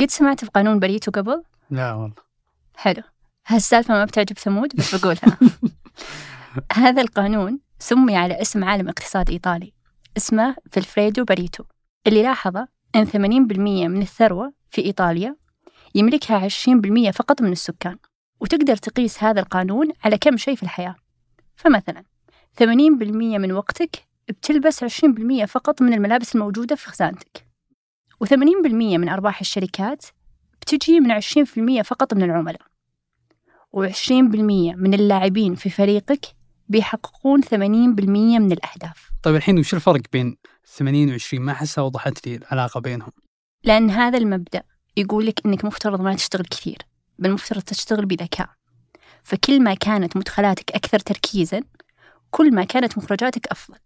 قد سمعت بقانون بريتو قبل؟ لا والله. حلو. هالسالفة ما بتعجب ثمود بس بقولها. هذا القانون سمي على اسم عالم اقتصاد إيطالي اسمه فيلفريدو بريتو اللي لاحظ أن 80% من الثروة في إيطاليا يملكها 20% فقط من السكان. وتقدر تقيس هذا القانون على كم شيء في الحياة. فمثلا 80% من وقتك بتلبس 20% فقط من الملابس الموجودة في خزانتك. و80% من أرباح الشركات بتجي من 20% فقط من العملاء و20% من اللاعبين في فريقك بيحققون 80% من الأهداف. طيب الحين وش الفرق بين 80 و 20 ما أحسها وضحت لي العلاقة بينهم. لأن هذا المبدأ يقول لك إنك مفترض ما تشتغل كثير بل مفترض تشتغل بذكاء. فكل ما كانت مدخلاتك أكثر تركيزا كل ما كانت مخرجاتك أفضل.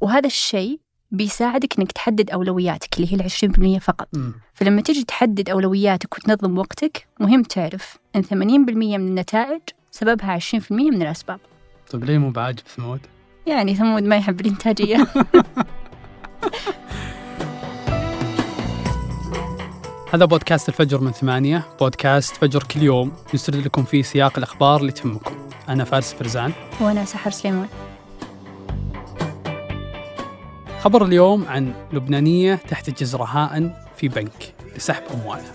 وهذا الشيء بيساعدك إنك تحدد أولوياتك اللي هي العشرين بالمية فقط. مم. فلما تجي تحدد أولوياتك وتنظم وقتك مهم تعرف أن 80% من النتائج سببها 20% من الأسباب. طيب ليه مو بعاجب ثمود؟ يعني ثمود ما يحب الإنتاجية. هذا بودكاست الفجر من ثمانية بودكاست فجر كل يوم. نسرد لكم فيه سياق الأخبار اللي تهمكم. أنا فارس فرزان. وأنا سحر سليمان. خبر اليوم عن لبنانية تحت رهائن في بنك لسحب أموالها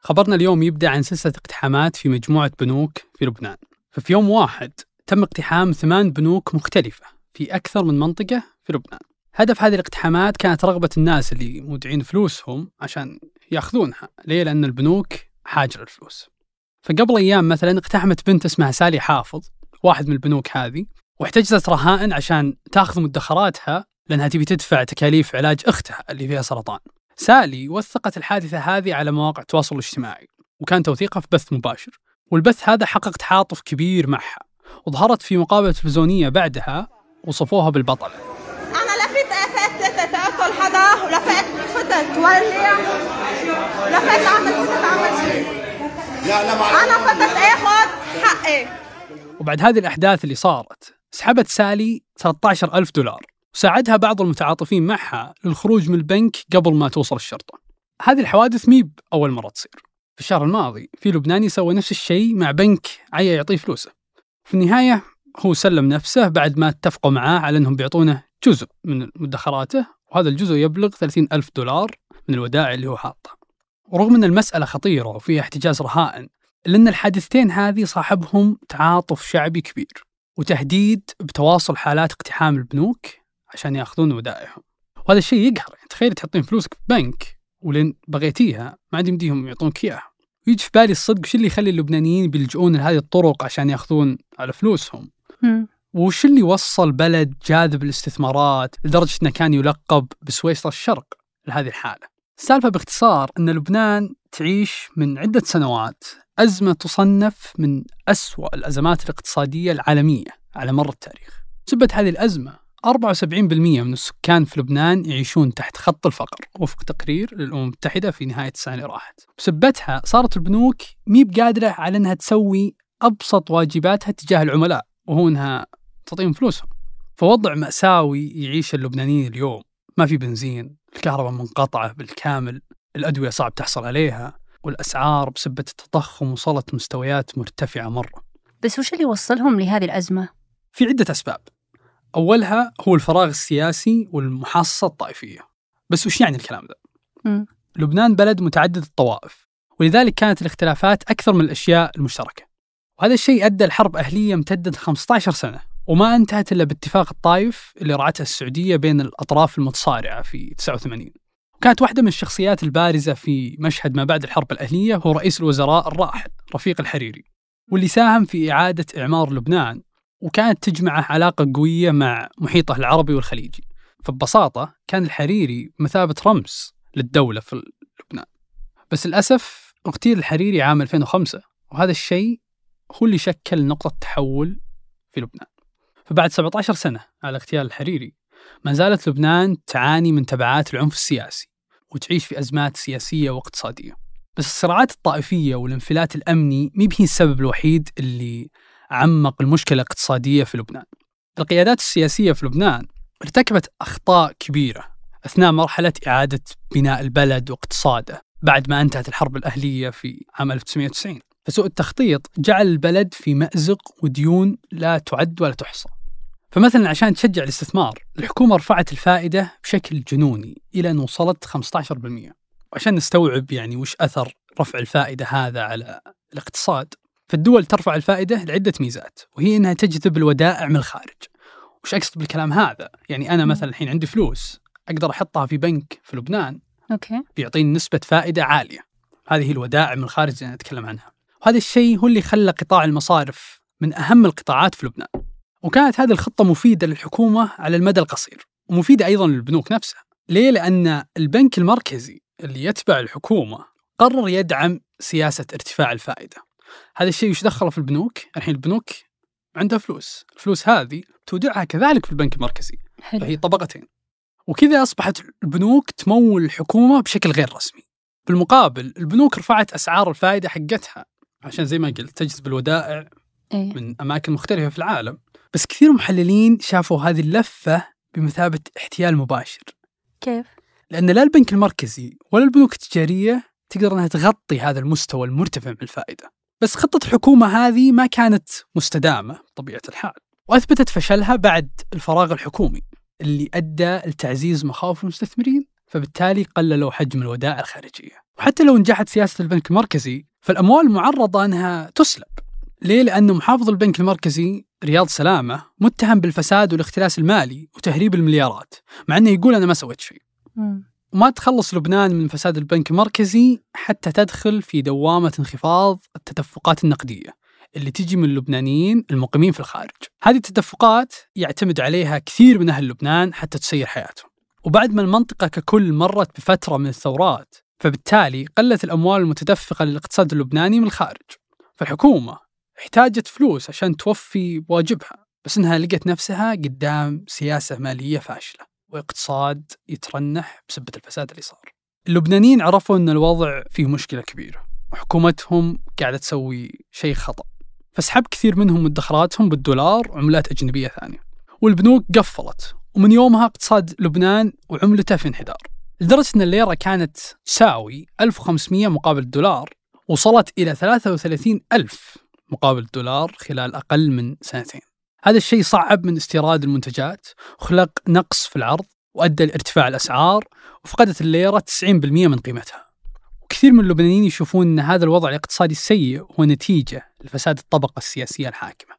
خبرنا اليوم يبدأ عن سلسلة اقتحامات في مجموعة بنوك في لبنان. ففي يوم واحد تم اقتحام ثمان بنوك مختلفة في أكثر من منطقة في لبنان. هدف هذه الاقتحامات كانت رغبة الناس اللي مودعين فلوسهم عشان ياخذونها. ليه؟ لأن البنوك حاجة للفلوس فقبل أيام مثلا اقتحمت بنت اسمها سالي حافظ واحد من البنوك هذه واحتجزت رهائن عشان تأخذ مدخراتها لأنها تبي تدفع تكاليف علاج أختها اللي فيها سرطان. سالي وثقت الحادثة هذه على مواقع التواصل الاجتماعي وكان توثيقها في بث مباشر. والبث هذا حقق تعاطف كبير معها وظهرت في مقابلة تلفزيونية بعدها وصفوها بالبطلة فتت ولع لفيت عمل فتت عمل. شيء أنا فتت اخذ حقي. وبعد هذه الأحداث اللي صارت سحبت سالي 13 ألف دولار. وساعدها بعض المتعاطفين معها للخروج من البنك قبل ما توصل الشرطة. هذه الحوادث ميب أول مرة تصير. في الشهر الماضي في لبناني سوى نفس الشيء مع بنك عيا يعطيه فلوسه. في النهاية هو سلم نفسه بعد ما اتفقوا معاه على أنهم بيعطونه جزء من مدخراته وهذا الجزء يبلغ 30 ألف دولار من الودائع اللي هو حاطها ورغم أن المسألة خطيرة وفيها احتجاز رهائن إلا أن الحادثتين هذه صاحبهم تعاطف شعبي كبير وتهديد بتواصل حالات اقتحام البنوك عشان يأخذون ودائعهم. وهذا الشيء يقهر يعني تخيل تحطين فلوسك في بنك ولين بغيتيها ما عاد يمديهم يعطونك إياها. ويجي في بالي الصدق وش اللي يخلي اللبنانيين بيلجؤون لهذه الطرق عشان يأخذون على فلوسهم. وش اللي وصل بلد جاذب الاستثمارات لدرجة أنه كان يلقب بسويسرا الشرق لهذه الحالة؟ السالفة باختصار أن لبنان تعيش من عدة سنوات أزمة تصنف من أسوأ الأزمات الاقتصادية العالمية على مر التاريخ. سبة هذه الأزمة 74% من السكان في لبنان يعيشون تحت خط الفقر وفق تقرير للأمم المتحدة في نهاية السنة اللي راحت. بسبتها صارت البنوك ميب قادرة على أنها تسوي أبسط واجباتها تجاه العملاء وهو أنها تعطيهم فلوسهم. فوضع مأساوي يعيش اللبنانيين اليوم. ما في بنزين الكهرباء منقطعة بالكامل الأدوية صعب تحصل عليها والأسعار بسبة التضخم وصلت مستويات مرتفعة مرة. بس وش اللي وصلهم لهذه الأزمة؟ في عدة أسباب. أولها هو الفراغ السياسي والمحاصصة الطائفية. بس وش يعني الكلام ذا؟ لبنان بلد متعدد الطوائف ولذلك كانت الاختلافات أكثر من الأشياء المشتركة. وهذا الشيء أدى لحرب أهلية امتدت 15 سنة. وما انتهت إلا باتفاق الطائف اللي رعتها السعودية بين الأطراف المتصارعة في 89 وكانت واحدة من الشخصيات البارزة في مشهد ما بعد الحرب الأهلية هو رئيس الوزراء الراحل رفيق الحريري واللي ساهم في إعادة إعمار لبنان وكانت تجمعه علاقة قوية مع محيطه العربي والخليجي. فببساطة كان الحريري مثابة رمز للدولة في لبنان. بس للأسف اغتيل الحريري عام 2005 وهذا الشيء هو اللي شكل نقطة تحول في لبنان. فبعد 17 سنة على اغتيال الحريري ما زالت لبنان تعاني من تبعات العنف السياسي وتعيش في أزمات سياسية واقتصادية. بس الصراعات الطائفية والانفلات الأمني مي السبب الوحيد اللي عمق المشكلة الاقتصادية في لبنان. القيادات السياسية في لبنان ارتكبت أخطاء كبيرة أثناء مرحلة إعادة بناء البلد واقتصاده بعد ما انتهت الحرب الأهلية في عام 1990 فسوء التخطيط جعل البلد في مأزق وديون لا تعد ولا تحصى. فمثلا عشان تشجع الاستثمار الحكومة رفعت الفائدة بشكل جنوني إلى أن وصلت 15% وعشان نستوعب يعني وش أثر رفع الفائدة هذا على الاقتصاد فالدول ترفع الفائدة لعدة ميزات وهي أنها تجذب الودائع من الخارج. وش أقصد بالكلام هذا؟ يعني أنا مثلا الحين عندي فلوس أقدر أحطها في بنك في لبنان. أوكي. بيعطيني نسبة فائدة عالية. هذه الودائع من الخارج اللي أنا أتكلم عنها. وهذا الشيء هو اللي خلى قطاع المصارف من أهم القطاعات في لبنان. وكانت هذه الخطة مفيدة للحكومة على المدى القصير ومفيدة أيضا للبنوك نفسها. ليه؟ لأن البنك المركزي اللي يتبع الحكومة قرر يدعم سياسة ارتفاع الفائدة. هذا الشيء وش دخله في البنوك؟ الحين البنوك عندها فلوس. الفلوس هذه تودعها كذلك في البنك المركزي. حلو. فهي طبقتين. وكذا أصبحت البنوك تمول الحكومة بشكل غير رسمي. بالمقابل البنوك رفعت أسعار الفائدة حقتها. عشان زي ما قلت تجذب الودائع إيه. من أماكن مختلفة في العالم. بس كثير من المحللين شافوا هذه اللفة بمثابة احتيال مباشر. كيف؟ لأن لا البنك المركزي ولا البنوك التجارية تقدر أنها تغطي هذا المستوى المرتفع من الفائدة. بس خطة الحكومة هذه ما كانت مستدامة بطبيعة الحال. وأثبتت فشلها بعد الفراغ الحكومي اللي أدى لتعزيز مخاوف المستثمرين فبالتالي قللوا حجم الودائع الخارجية. وحتى لو نجحت سياسة البنك المركزي فالأموال معرضة أنها تسلب ليه؟ لأنه محافظ البنك المركزي رياض سلامة متهم بالفساد والاختلاس المالي وتهريب المليارات مع أنه يقول أنا ما سويت شيء. وما تخلص لبنان من فساد البنك المركزي حتى تدخل في دوامة انخفاض التدفقات النقدية اللي تجي من اللبنانيين المقيمين في الخارج هذه التدفقات يعتمد عليها كثير من أهل لبنان حتى تسير حياتهم وبعد ما المنطقة ككل مرت بفترة من الثورات فبالتالي قلت الأموال المتدفقة للاقتصاد اللبناني من الخارج. فالحكومة احتاجت فلوس عشان توفي واجبها بس إنها لقت نفسها قدام سياسة مالية فاشلة واقتصاد يترنح بسبة الفساد اللي صار. اللبنانيين عرفوا أن الوضع فيه مشكلة كبيرة وحكومتهم قاعدة تسوي شيء خطأ. فسحب كثير منهم مدخراتهم بالدولار وعملات أجنبية ثانية. والبنوك قفلت ومن يومها اقتصاد لبنان وعملته في انحدار. لدرجة أن الليرة كانت تساوي 1500 مقابل الدولار وصلت إلى 33 ألف مقابل الدولار خلال أقل من سنتين. هذا الشيء صعب من استيراد المنتجات وخلق نقص في العرض وأدى لارتفاع الأسعار وفقدت الليرة 90% من قيمتها. وكثير من اللبنانيين يشوفون أن هذا الوضع الاقتصادي السيء هو نتيجة لفساد الطبقة السياسية الحاكمة.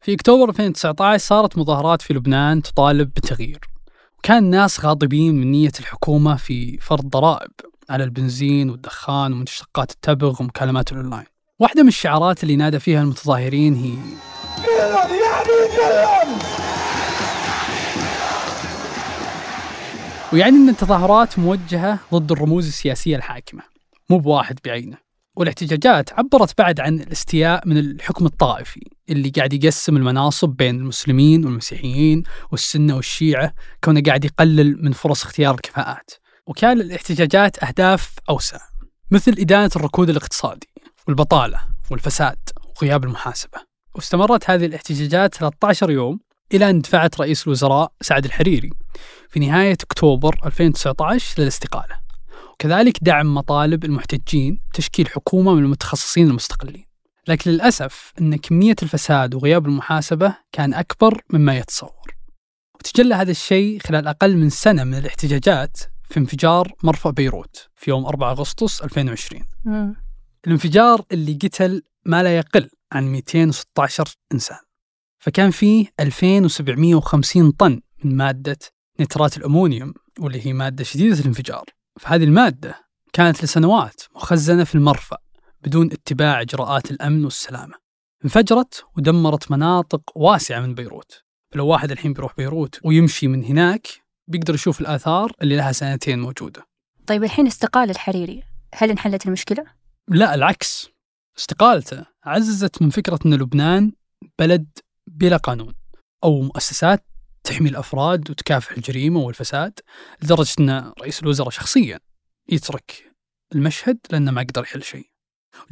في أكتوبر 2019 صارت مظاهرات في لبنان تطالب بالتغيير وكان الناس غاضبين من نية الحكومة في فرض ضرائب على البنزين والدخان ومشتقات التبغ ومكالمات الأونلاين. واحدة من الشعارات اللي نادى فيها المتظاهرين هي ويعني إن التظاهرات موجهة ضد الرموز السياسية الحاكمة. مو بواحد بعينه. والاحتجاجات عبرت بعد عن الاستياء من الحكم الطائفي اللي قاعد يقسم المناصب بين المسلمين والمسيحيين والسنة والشيعة كونه قاعد يقلل من فرص اختيار الكفاءات. وكان للاحتجاجات أهداف أوسع مثل إدانة الركود الاقتصادي والبطالة والفساد وغياب المحاسبة. واستمرت هذه الاحتجاجات 13 يوم إلى أن دفعت رئيس الوزراء سعد الحريري في نهاية أكتوبر 2019 للاستقالة. وكذلك دعم مطالب المحتجين تشكيل حكومة من المتخصصين المستقلين. لكن للأسف أن كمية الفساد وغياب المحاسبة كان أكبر مما يتصور. وتجلى هذا الشيء خلال أقل من سنة من الاحتجاجات في انفجار مرفأ بيروت في يوم 4 أغسطس 2020 مم. الانفجار اللي قتل ما لا يقل عن 216 إنسان. فكان فيه 2750 طن من مادة نترات الأمونيوم واللي هي مادة شديدة الانفجار. فهذه المادة كانت لسنوات مخزنة في المرفأ بدون اتباع إجراءات الأمن والسلامة. انفجرت ودمرت مناطق واسعة من بيروت. فلو واحد الحين بيروح بيروت ويمشي من هناك بيقدر يشوف الآثار اللي لها سنتين موجودة. طيب الحين استقال الحريري هل انحلت المشكلة؟ لا العكس. استقالته عززت من فكرة أن لبنان بلد بلا قانون أو مؤسسات تحمي الأفراد وتكافح الجريمة والفساد لدرجة أن رئيس الوزراء شخصيا يترك المشهد لأنه ما قدر يحل شيء.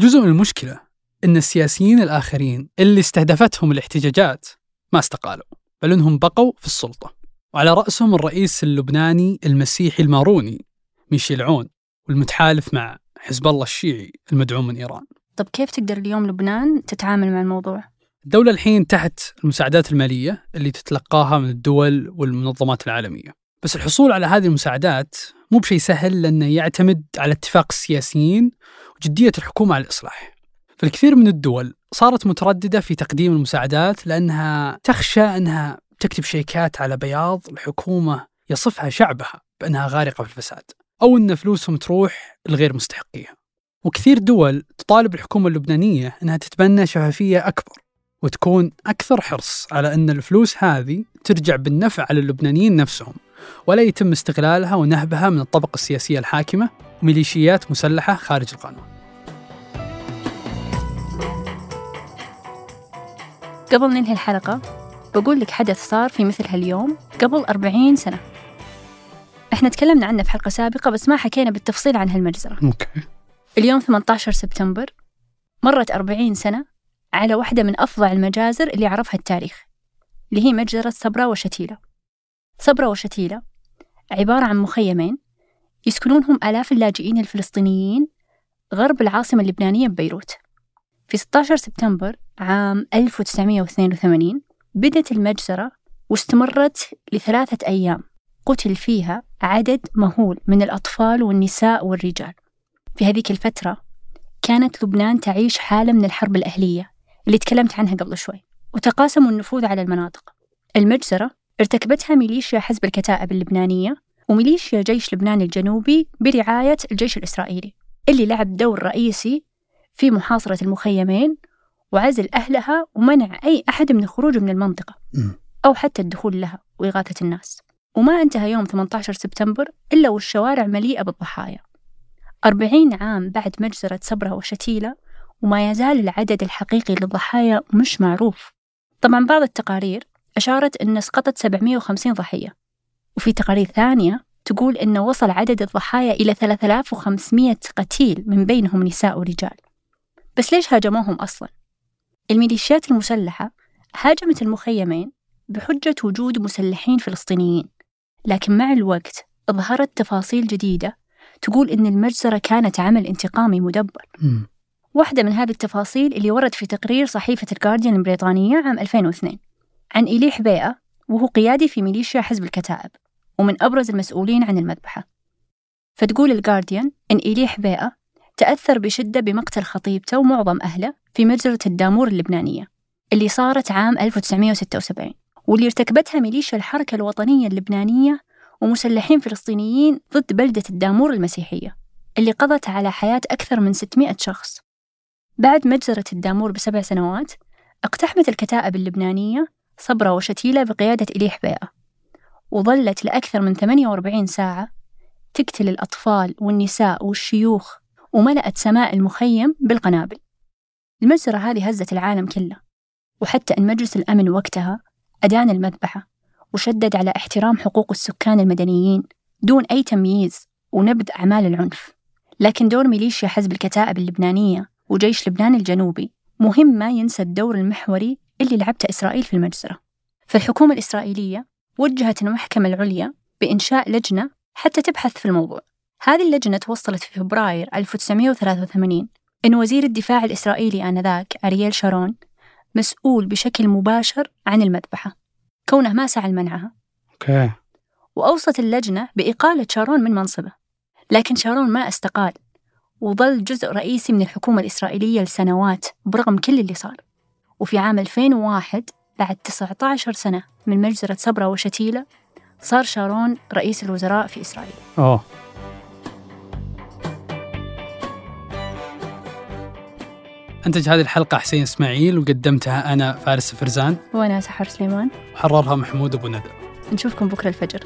جزء من المشكلة أن السياسيين الآخرين اللي استهدفتهم الاحتجاجات ما استقالوا بل أنهم بقوا في السلطة. وعلى رأسهم الرئيس اللبناني المسيحي الماروني ميشيل عون والمتحالف مع حزب الله الشيعي المدعوم من إيران. طب كيف تقدر اليوم لبنان تتعامل مع الموضوع؟ الدولة الحين تحت المساعدات المالية اللي تتلقاها من الدول والمنظمات العالمية. بس الحصول على هذه المساعدات مو بشيء سهل لأنه يعتمد على اتفاق السياسيين وجدية الحكومة على الإصلاح. فالكثير من الدول صارت مترددة في تقديم المساعدات لأنها تخشى أنها تكتب شيكات على بياض الحكومة يصفها شعبها بأنها غارقة في الفساد أو أن فلوسهم تروح لغير مستحقيها. وكثير دول تطالب الحكومة اللبنانية أنها تتبنى شفافية أكبر وتكون أكثر حرص على أن الفلوس هذه ترجع بالنفع على اللبنانيين نفسهم ولا يتم استغلالها ونهبها من الطبقة السياسية الحاكمة وميليشيات مسلحة خارج القانون. قبل ننهي الحلقة بقول لك حدث صار في مثل هاليوم قبل 40 سنة. إحنا تكلمنا عنه في حلقة سابقة بس ما حكينا بالتفصيل عن هالمجزرة. أوكي. اليوم 18 سبتمبر مرت 40 سنة على واحدة من أفظع المجازر اللي عرفها التاريخ اللي هي مجزرة صبرا وشتيلة. صبرا وشتيلة عبارة عن مخيمين يسكنونهم آلاف اللاجئين الفلسطينيين غرب العاصمة اللبنانية ببيروت. في 16 سبتمبر عام 1982 بدت المجزرة واستمرت لثلاثة أيام. قتل فيها عدد مهول من الأطفال والنساء والرجال. في هذيك الفترة كانت لبنان تعيش حالة من الحرب الأهلية. اللي تكلمت عنها قبل شوي وتقاسموا النفوذ على المناطق. المجزرة ارتكبتها ميليشيا حزب الكتائب اللبنانية وميليشيا جيش لبنان الجنوبي برعاية الجيش الإسرائيلي اللي لعب دور رئيسي في محاصرة المخيمين وعزل أهلها ومنع أي أحد من الخروج من المنطقة أو حتى الدخول لها وإغاثة الناس. وما انتهى يوم 18 سبتمبر إلا والشوارع مليئة بالضحايا. أربعين عام بعد مجزرة صبرا وشتيلة وما يزال العدد الحقيقي للضحايا مش معروف طبعا بعض التقارير أشارت أن سقطت 750 ضحية وفي تقارير ثانية تقول أن وصل عدد الضحايا إلى 3500 قتيل من بينهم نساء ورجال بس ليش هاجموهم أصلا؟ الميليشيات المسلحة هاجمت المخيمين بحجة وجود مسلحين فلسطينيين لكن مع الوقت ظهرت تفاصيل جديدة تقول إن المجزرة كانت عمل انتقامي مدبر. واحدة من هذه التفاصيل اللي ورد في تقرير صحيفة الجارديان البريطانية عام 2002 عن إيليح بيئة وهو قيادي في ميليشيا حزب الكتائب ومن أبرز المسؤولين عن المذبحة. فتقول الجارديان إن إيليح بيئة تأثر بشدة بمقتل خطيبته ومعظم أهله في مجزرة الدامور اللبنانية اللي صارت عام 1976 واللي ارتكبتها ميليشيا الحركة الوطنية اللبنانية ومسلحين فلسطينيين ضد بلدة الدامور المسيحية اللي قضت على حياة أكثر من 600 شخص. بعد مجزرة الدامور بسبع سنوات اقتحمت الكتائب اللبنانية صبرا وشتيلة بقيادة إليح بيئة وظلت لأكثر من 48 ساعة تقتل الأطفال والنساء والشيوخ وملأت سماء المخيم بالقنابل. المجزرة هذه هزت العالم كله وحتى أن مجلس الأمن وقتها أدان المذبحة وشدد على احترام حقوق السكان المدنيين دون أي تمييز ونبذ أعمال العنف. لكن دور ميليشيا حزب الكتائب اللبنانية وجيش لبنان الجنوبي. مهم ما ينسى الدور المحوري اللي لعبته إسرائيل في المجزرة. فالحكومة الإسرائيلية وجهت المحكمة العليا بإنشاء لجنة حتى تبحث في الموضوع. هذه اللجنة توصلت في فبراير 1983 إن وزير الدفاع الإسرائيلي آنذاك أرييل شارون مسؤول بشكل مباشر عن المذبحة. كونه ما سعى لمنعها. أوكي. وأوصت اللجنة بإقالة شارون من منصبه. لكن شارون ما استقال. وظل جزء رئيسي من الحكومة الإسرائيلية لسنوات برغم كل اللي صار. وفي عام 2001 بعد 19 سنة من مجزرة صبرا وشتيلة صار شارون رئيس الوزراء في إسرائيل. أوه. أنتج هذه الحلقة حسين إسماعيل وقدمتها أنا فارس فرزان. وأنا سحر سليمان. وحررها محمود أبو ندى. نشوفكم بكرة الفجر.